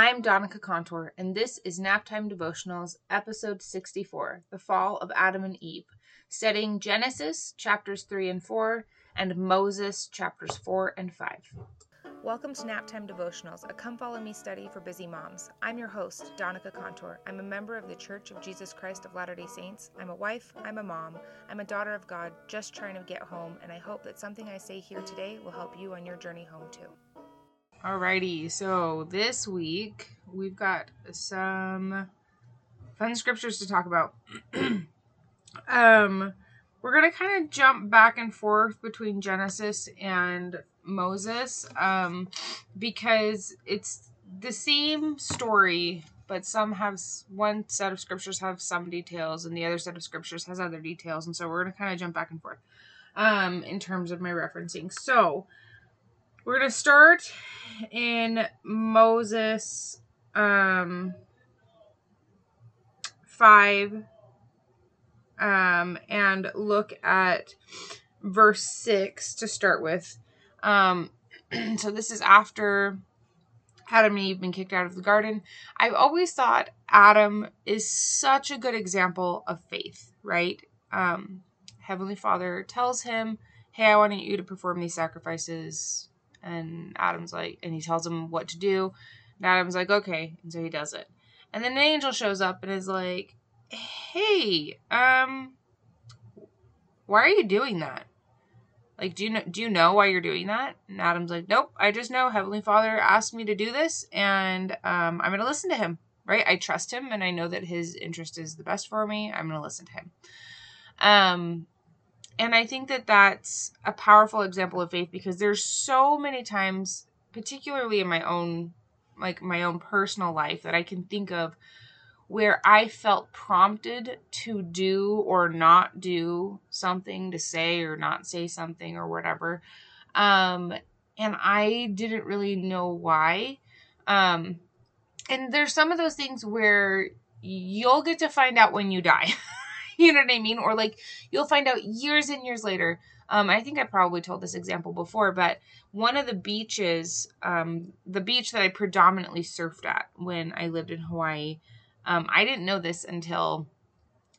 I'm Donica Contour, and this is Naptime Devotionals, episode 64 The Fall of Adam and Eve, studying Genesis chapters 3 and 4 and Moses chapters 4 and 5. Welcome to Naptime Devotionals, a come follow me study for busy moms. I'm your host, Donica Contour. I'm a member of the Church of Jesus Christ of Latter day Saints. I'm a wife, I'm a mom, I'm a daughter of God just trying to get home, and I hope that something I say here today will help you on your journey home too. Alrighty, so this week we've got some fun scriptures to talk about. um, we're gonna kind of jump back and forth between Genesis and Moses, um, because it's the same story, but some have one set of scriptures have some details, and the other set of scriptures has other details, and so we're gonna kind of jump back and forth, um, in terms of my referencing. So we're gonna start in Moses um five um and look at verse six to start with. Um so this is after Adam and Eve been kicked out of the garden. I've always thought Adam is such a good example of faith, right? Um Heavenly Father tells him, Hey, I want you to perform these sacrifices and Adam's like, and he tells him what to do. And Adam's like, okay. And so he does it. And then an angel shows up and is like, hey, um, why are you doing that? Like, do you know, do you know why you're doing that? And Adam's like, nope, I just know Heavenly Father asked me to do this and, um, I'm to listen to him, right? I trust him and I know that his interest is the best for me. I'm to listen to him. Um, and I think that that's a powerful example of faith because there's so many times, particularly in my own, like my own personal life, that I can think of where I felt prompted to do or not do something, to say or not say something or whatever. Um, and I didn't really know why. Um, and there's some of those things where you'll get to find out when you die. you know what I mean? Or like you'll find out years and years later. Um, I think I probably told this example before, but one of the beaches, um, the beach that I predominantly surfed at when I lived in Hawaii, um, I didn't know this until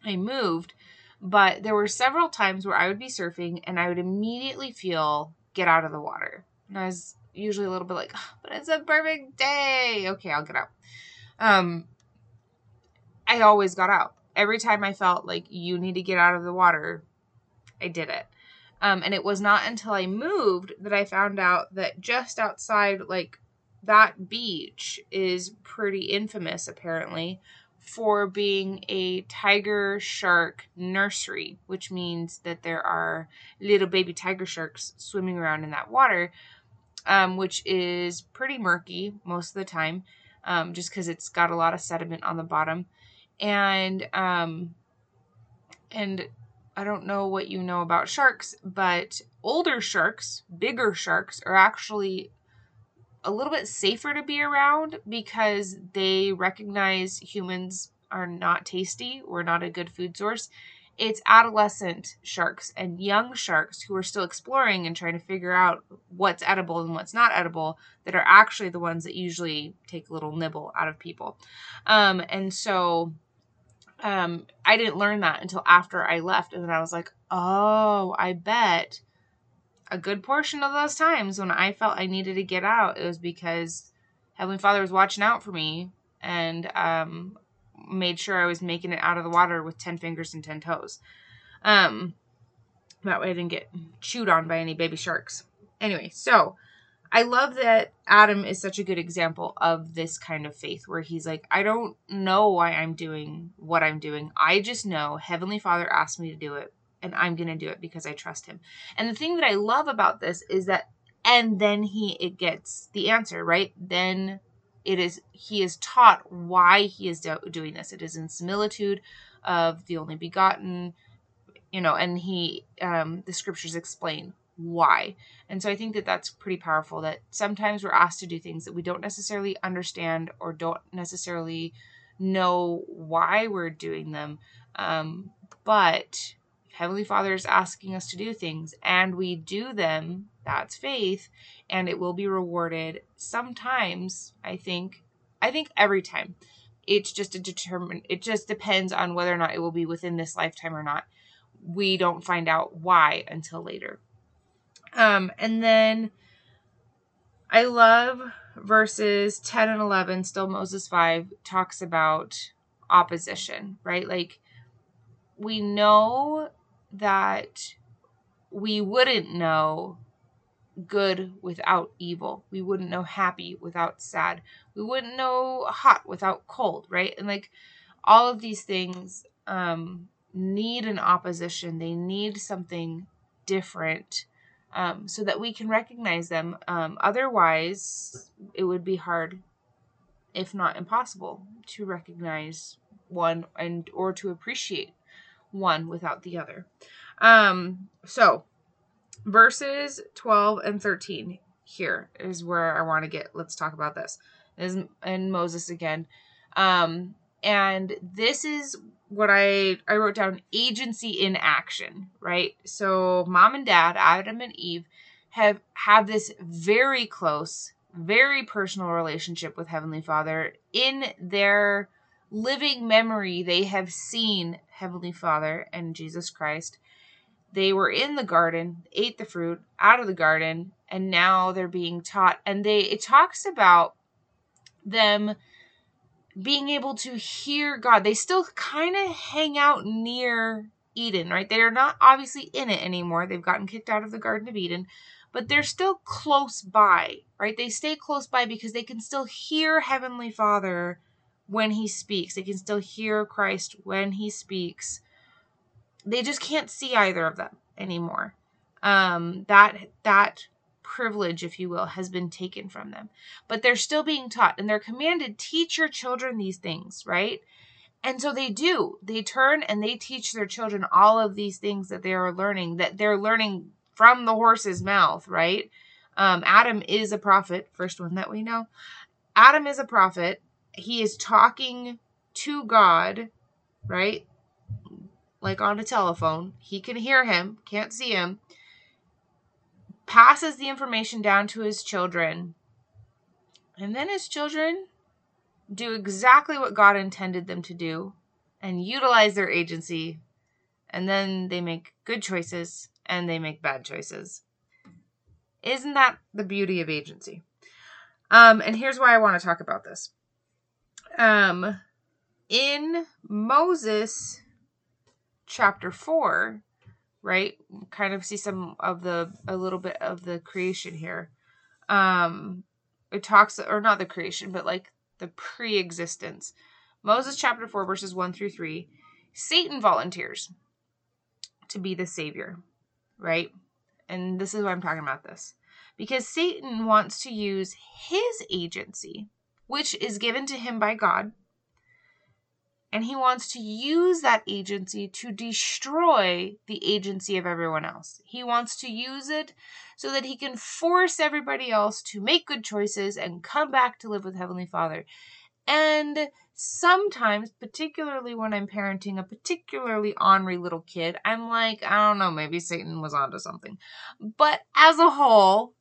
I moved, but there were several times where I would be surfing and I would immediately feel get out of the water. And I was usually a little bit like, oh, but it's a perfect day. Okay, I'll get out. Um, I always got out every time I felt like you need to get out of the water, I did it. Um, and it was not until I moved that I found out that just outside, like that beach, is pretty infamous apparently for being a tiger shark nursery, which means that there are little baby tiger sharks swimming around in that water, um, which is pretty murky most of the time, um, just because it's got a lot of sediment on the bottom and um and I don't know what you know about sharks, but older sharks, bigger sharks are actually a little bit safer to be around because they recognize humans are not tasty or not a good food source. It's adolescent sharks and young sharks who are still exploring and trying to figure out what's edible and what's not edible that are actually the ones that usually take a little nibble out of people. Um, and so um, I didn't learn that until after I left. And then I was like, oh, I bet a good portion of those times when I felt I needed to get out, it was because Heavenly Father was watching out for me and um, made sure I was making it out of the water with 10 fingers and 10 toes. Um, that way I didn't get chewed on by any baby sharks. Anyway, so I love that Adam is such a good example of this kind of faith where he's like, I don't know why I'm doing what I'm doing. I just know Heavenly Father asked me to do it and I'm going to do it because I trust him. And the thing that I love about this is that and then he it gets the answer, right? Then it is he is taught why he is do- doing this. It is in similitude of the only begotten, you know, and he um the scriptures explain why. And so I think that that's pretty powerful that sometimes we're asked to do things that we don't necessarily understand or don't necessarily know why we're doing them. Um, but Heavenly Father is asking us to do things and we do them, that's faith, and it will be rewarded sometimes, I think, I think every time. It's just a determine it just depends on whether or not it will be within this lifetime or not. We don't find out why until later. Um and then I love verses 10 and 11 still Moses 5 talks about opposition, right? Like we know that we wouldn't know good without evil. We wouldn't know happy without sad. We wouldn't know hot without cold, right? And like all of these things um, need an opposition. They need something different um, so that we can recognize them. Um, otherwise, it would be hard, if not impossible, to recognize one and or to appreciate one without the other. Um, so verses 12 and 13 here is where I want to get. Let's talk about this. Is and Moses again. Um, and this is what I I wrote down agency in action, right? So mom and dad, Adam and Eve, have have this very close, very personal relationship with Heavenly Father. In their living memory, they have seen Heavenly Father and Jesus Christ they were in the garden, ate the fruit out of the garden, and now they're being taught. And they it talks about them being able to hear God. They still kind of hang out near Eden, right? They're not obviously in it anymore. They've gotten kicked out of the Garden of Eden, but they're still close by, right? They stay close by because they can still hear Heavenly Father when He speaks. They can still hear Christ when He speaks they just can't see either of them anymore. Um, that that privilege, if you will, has been taken from them. But they're still being taught, and they're commanded teach your children these things, right? And so they do. They turn and they teach their children all of these things that they are learning, that they're learning from the horse's mouth, right? Um, Adam is a prophet, first one that we know. Adam is a prophet. He is talking to God, right? like on a telephone. He can hear him, can't see him, passes the information down to his children, and then his children do exactly what God intended them to do and utilize their agency, and then they make good choices and they make bad choices. Isn't that the beauty of agency? Um, and here's why I want to talk about this. Um, in Moses chapter 4, right? Kind of see some of the a little bit of the creation here. Um it talks or not the creation, but like the pre-existence. Moses chapter 4 verses 1 through 3. Satan volunteers to be the savior, right? And this is why I'm talking about this. Because Satan wants to use his agency, which is given to him by God, and he wants to use that agency to destroy the agency of everyone else. He wants to use it so that he can force everybody else to make good choices and come back to live with Heavenly Father. And sometimes, particularly when I'm parenting a particularly ornery little kid, I'm like, I don't know, maybe Satan was onto something. But as a whole,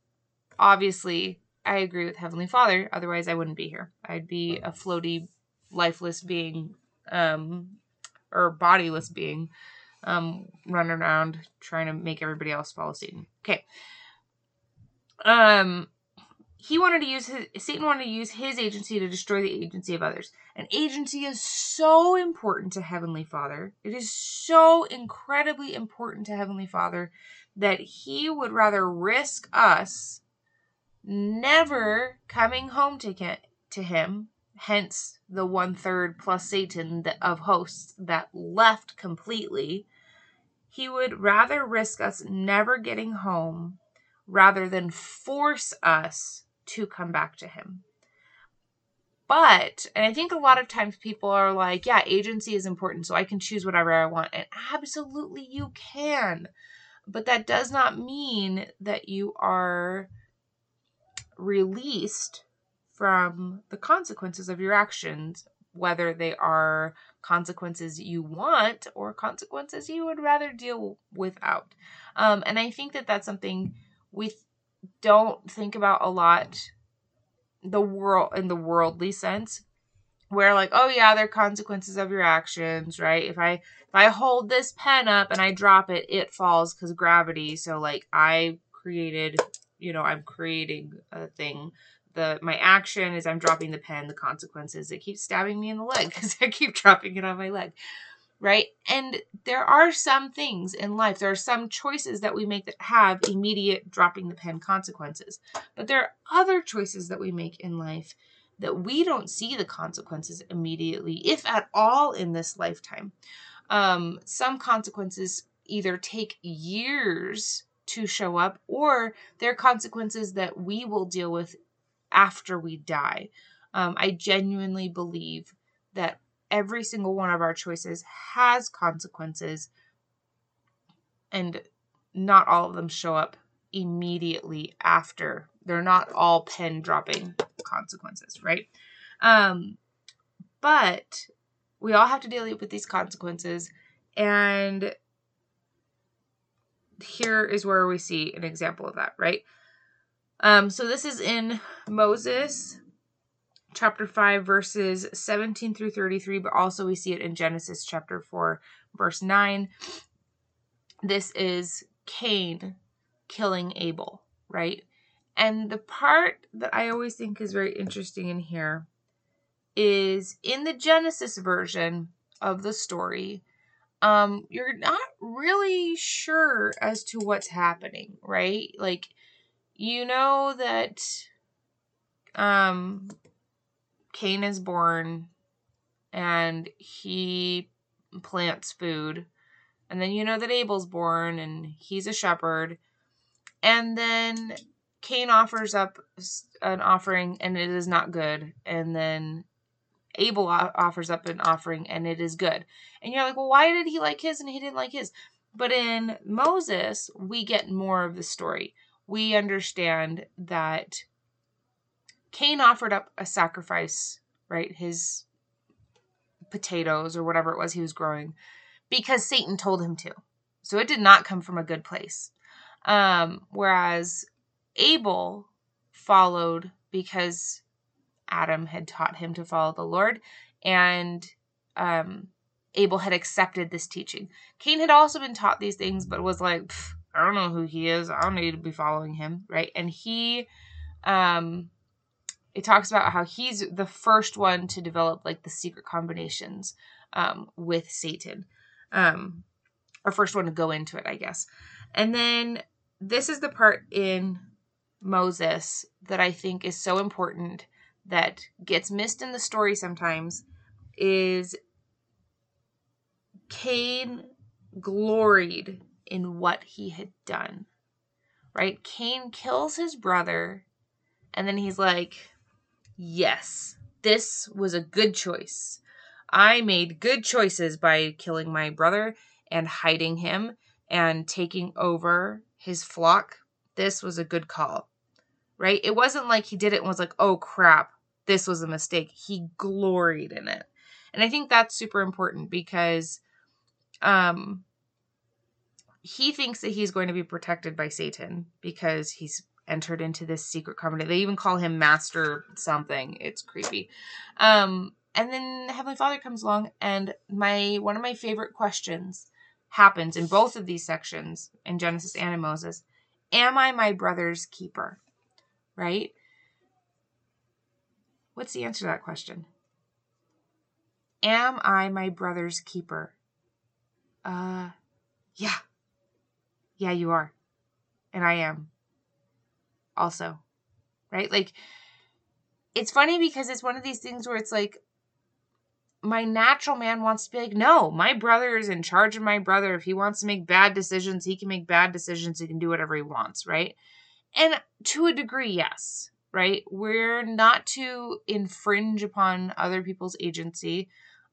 obviously, I agree with Heavenly Father. Otherwise, I wouldn't be here. I'd be a floaty, lifeless being um, or bodiless being um, running around trying to make everybody else follow Satan. Okay. Um, he wanted to use his Satan wanted to use his agency to destroy the agency of others. And agency is so important to Heavenly Father. It is so incredibly important to Heavenly Father that he would rather risk us never coming home to, to him hence the one third plus Satan of hosts that left completely, he would rather risk us never getting home rather than force us to come back to him. But, and I think a lot of times people are like, yeah, agency is important, so I can choose whatever I want. And absolutely you can. But that does not mean that you are released from the consequences of your actions, whether they are consequences you want or consequences you would rather deal without. Um, and I think that that's something we don't think about a lot the world in the worldly sense where like oh yeah there are consequences of your actions right if i if i hold this pen up and i drop it it falls because gravity so like i created you know i'm creating a thing the my action is i'm dropping the pen the consequences it keeps stabbing me in the leg because i keep dropping it on my leg right and there are some things in life there are some choices that we make that have immediate dropping the pen consequences but there are other choices that we make in life that we don't see the consequences immediately, if at all, in this lifetime. Um, some consequences either take years to show up, or they're consequences that we will deal with after we die. Um, I genuinely believe that every single one of our choices has consequences, and not all of them show up immediately after. They're not all pen dropping consequences, right? Um, but we all have to deal with these consequences. And here is where we see an example of that, right? Um, so this is in Moses chapter 5, verses 17 through 33, but also we see it in Genesis chapter 4, verse 9. This is Cain killing Abel, right? And the part that I always think is very interesting in here is in the Genesis version of the story, um, you're not really sure as to what's happening, right? Like, you know that um, Cain is born and he plants food. And then you know that Abel's born and he's a shepherd. And then Cain offers up an offering and it is not good. And then Abel offers up an offering and it is good. And you're like, well, why did he like his and he didn't like his? But in Moses, we get more of the story. We understand that Cain offered up a sacrifice, right? His potatoes or whatever it was he was growing because Satan told him to. So it did not come from a good place. Um, whereas Abel followed because Adam had taught him to follow the Lord, and um, Abel had accepted this teaching. Cain had also been taught these things, but was like, I don't know who he is. I don't need to be following him, right? And he, um, it talks about how he's the first one to develop like the secret combinations um, with Satan, um, or first one to go into it, I guess. And then this is the part in Moses that I think is so important that gets missed in the story sometimes is Cain gloried in what he had done. Right? Cain kills his brother and then he's like, "Yes, this was a good choice. I made good choices by killing my brother and hiding him and taking over his flock this was a good call, right? It wasn't like he did it and was like, oh crap, this was a mistake. He gloried in it. And I think that's super important because um, he thinks that he's going to be protected by Satan because he's entered into this secret covenant. They even call him Master something. It's creepy. Um, and then Heavenly Father comes along, and my one of my favorite questions happens in both of these sections in Genesis and in Moses. Am I my brother's keeper? Right? What's the answer to that question? Am I my brother's keeper? Uh, yeah. Yeah, you are. And I am. Also. Right? Like, it's funny because it's one of these things where it's like, my natural man wants to be like, no, my brother is in charge of my brother. If he wants to make bad decisions, he can make bad decisions. He can do whatever he wants, right? And to a degree, yes, right? We're not to infringe upon other people's agency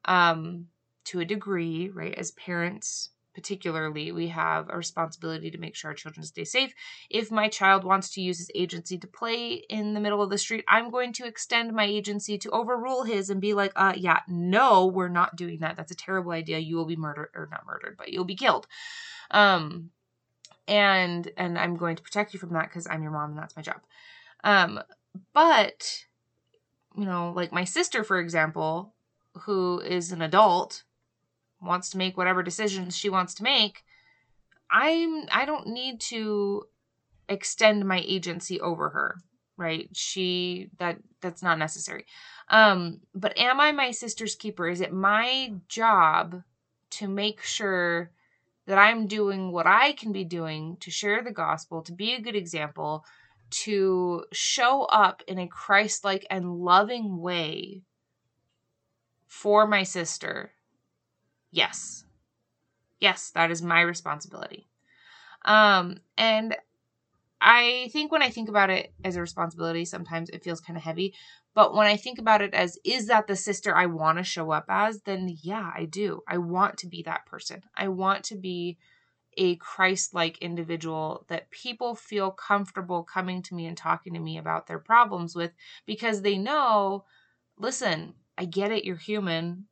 um, to a degree, right? As parents, particularly, we have a responsibility to make sure our children stay safe. If my child wants to use his agency to play in the middle of the street, I'm going to extend my agency to overrule his and be like, uh, yeah, no, we're not doing that. That's a terrible idea. You will be murdered, or not murdered, but you'll be killed. Um, and and I'm going to protect you from that because I'm your mom and that's my job. Um, but you know, like my sister, for example, who is an adult, wants to make whatever decisions she wants to make, I'm I don't need to extend my agency over her, right? She that that's not necessary. Um, but am I my sister's keeper? Is it my job to make sure that I'm doing what I can be doing to share the gospel, to be a good example, to show up in a Christ like and loving way for my sister? Yes. Yes, that is my responsibility. Um, and I think when I think about it as a responsibility, sometimes it feels kind of heavy. But when I think about it as, is that the sister I want to show up as? Then yeah, I do. I want to be that person. I want to be a Christ like individual that people feel comfortable coming to me and talking to me about their problems with because they know, listen, I get it, you're human.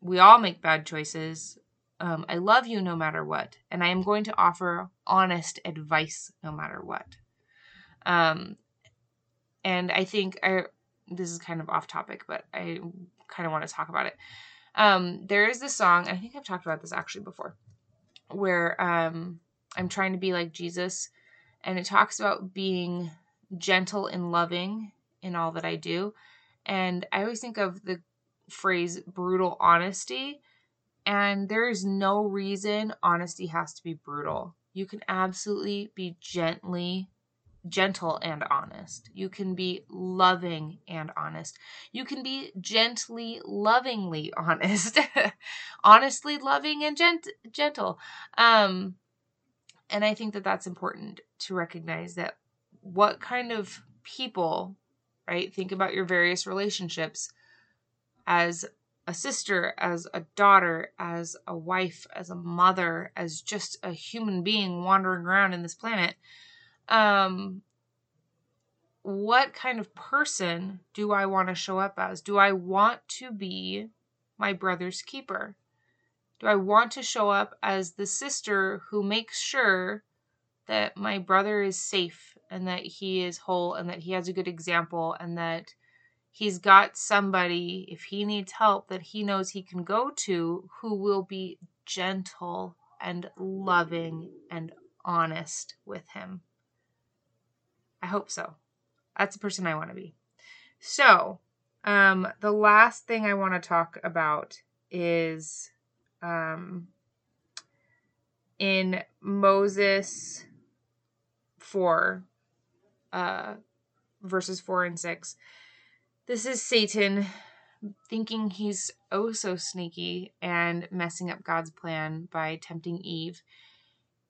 We all make bad choices. Um, I love you no matter what, and I am going to offer honest advice no matter what. Um, and I think I this is kind of off topic, but I kind of want to talk about it. Um, there is this song, I think I've talked about this actually before, where um, I'm trying to be like Jesus, and it talks about being gentle and loving in all that I do. And I always think of the phrase brutal honesty and there is no reason honesty has to be brutal. You can absolutely be gently gentle and honest. You can be loving and honest. You can be gently, lovingly honest. Honestly loving and gent- gentle. Um and I think that that's important to recognize that what kind of people, right? Think about your various relationships as a sister, as a daughter, as a wife, as a mother, as just a human being wandering around in this planet. Um, what kind of person do I want to show up as? Do I want to be my brother's keeper? Do I want to show up as the sister who makes sure that my brother is safe and that he is whole and that he has a good example and that he's got somebody, if he needs help, that he knows he can go to who will be gentle and loving and honest with him. I hope so. That's the person I want to be. So, um, the last thing I want to talk about is um, in Moses 4, uh, verses 4 and 6. This is Satan thinking he's oh so sneaky and messing up God's plan by tempting Eve.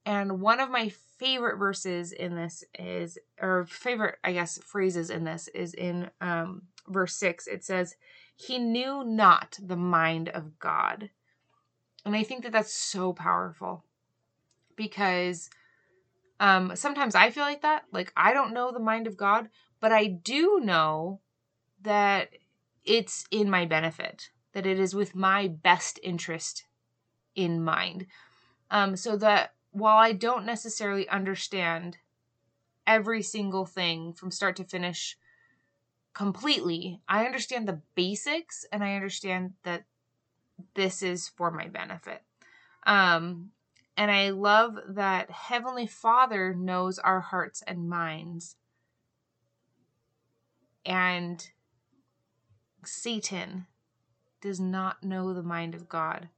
And one of my favorite verses in this is, or favorite, I guess, phrases in this is in um, verse 6. It says, He knew not the mind of God. And I think that that's so powerful because um, sometimes I feel like that. Like, I don't know the mind of God, but I do know that it's in my benefit, that it is with my best interest in mind. Um, so that while I don't necessarily understand every single thing from start to finish completely, I understand the basics and I understand that this is for my benefit. Um, and I love that Heavenly Father knows our hearts and minds. And Satan does not know the mind of God.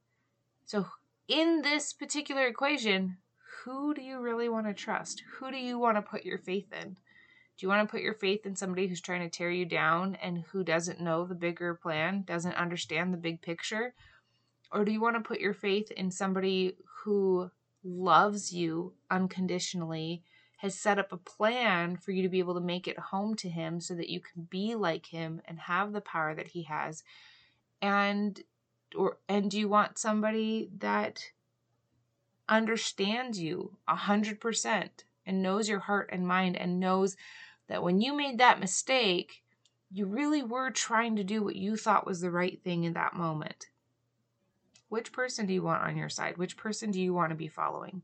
So, in this particular equation, who do you really want to trust? Who do you want to put your faith in? Do you want to put your faith in somebody who's trying to tear you down and who doesn't know the bigger plan, doesn't understand the big picture? Or do you want to put your faith in somebody who loves you unconditionally has set up a plan for you to be able to make it home to him so that you can be like him and have the power that he has. And or and do you want somebody that understands you a hundred percent and knows your heart and mind and knows that when you made that mistake you really were trying to do what you thought was the right thing in that moment? Which person do you want on your side? Which person do you want to be following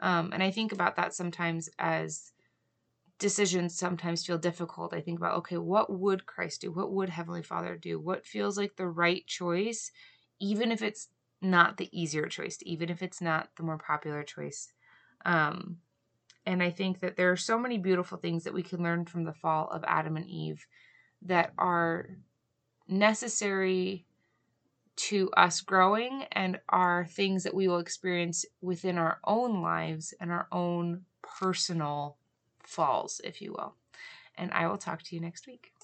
um, and I think about that sometimes as decisions sometimes feel difficult, I think about, okay, what would Christ do? What would Heavenly Father do? What feels like the right choice, even if it's not the easier choice, even if it's not the more popular choice. Um, and I think that there are so many beautiful things that we can learn from the fall of Adam and Eve that are necessary to us growing and are things that we will experience within our own lives and our own personal falls, if you will. And I will talk to you next week.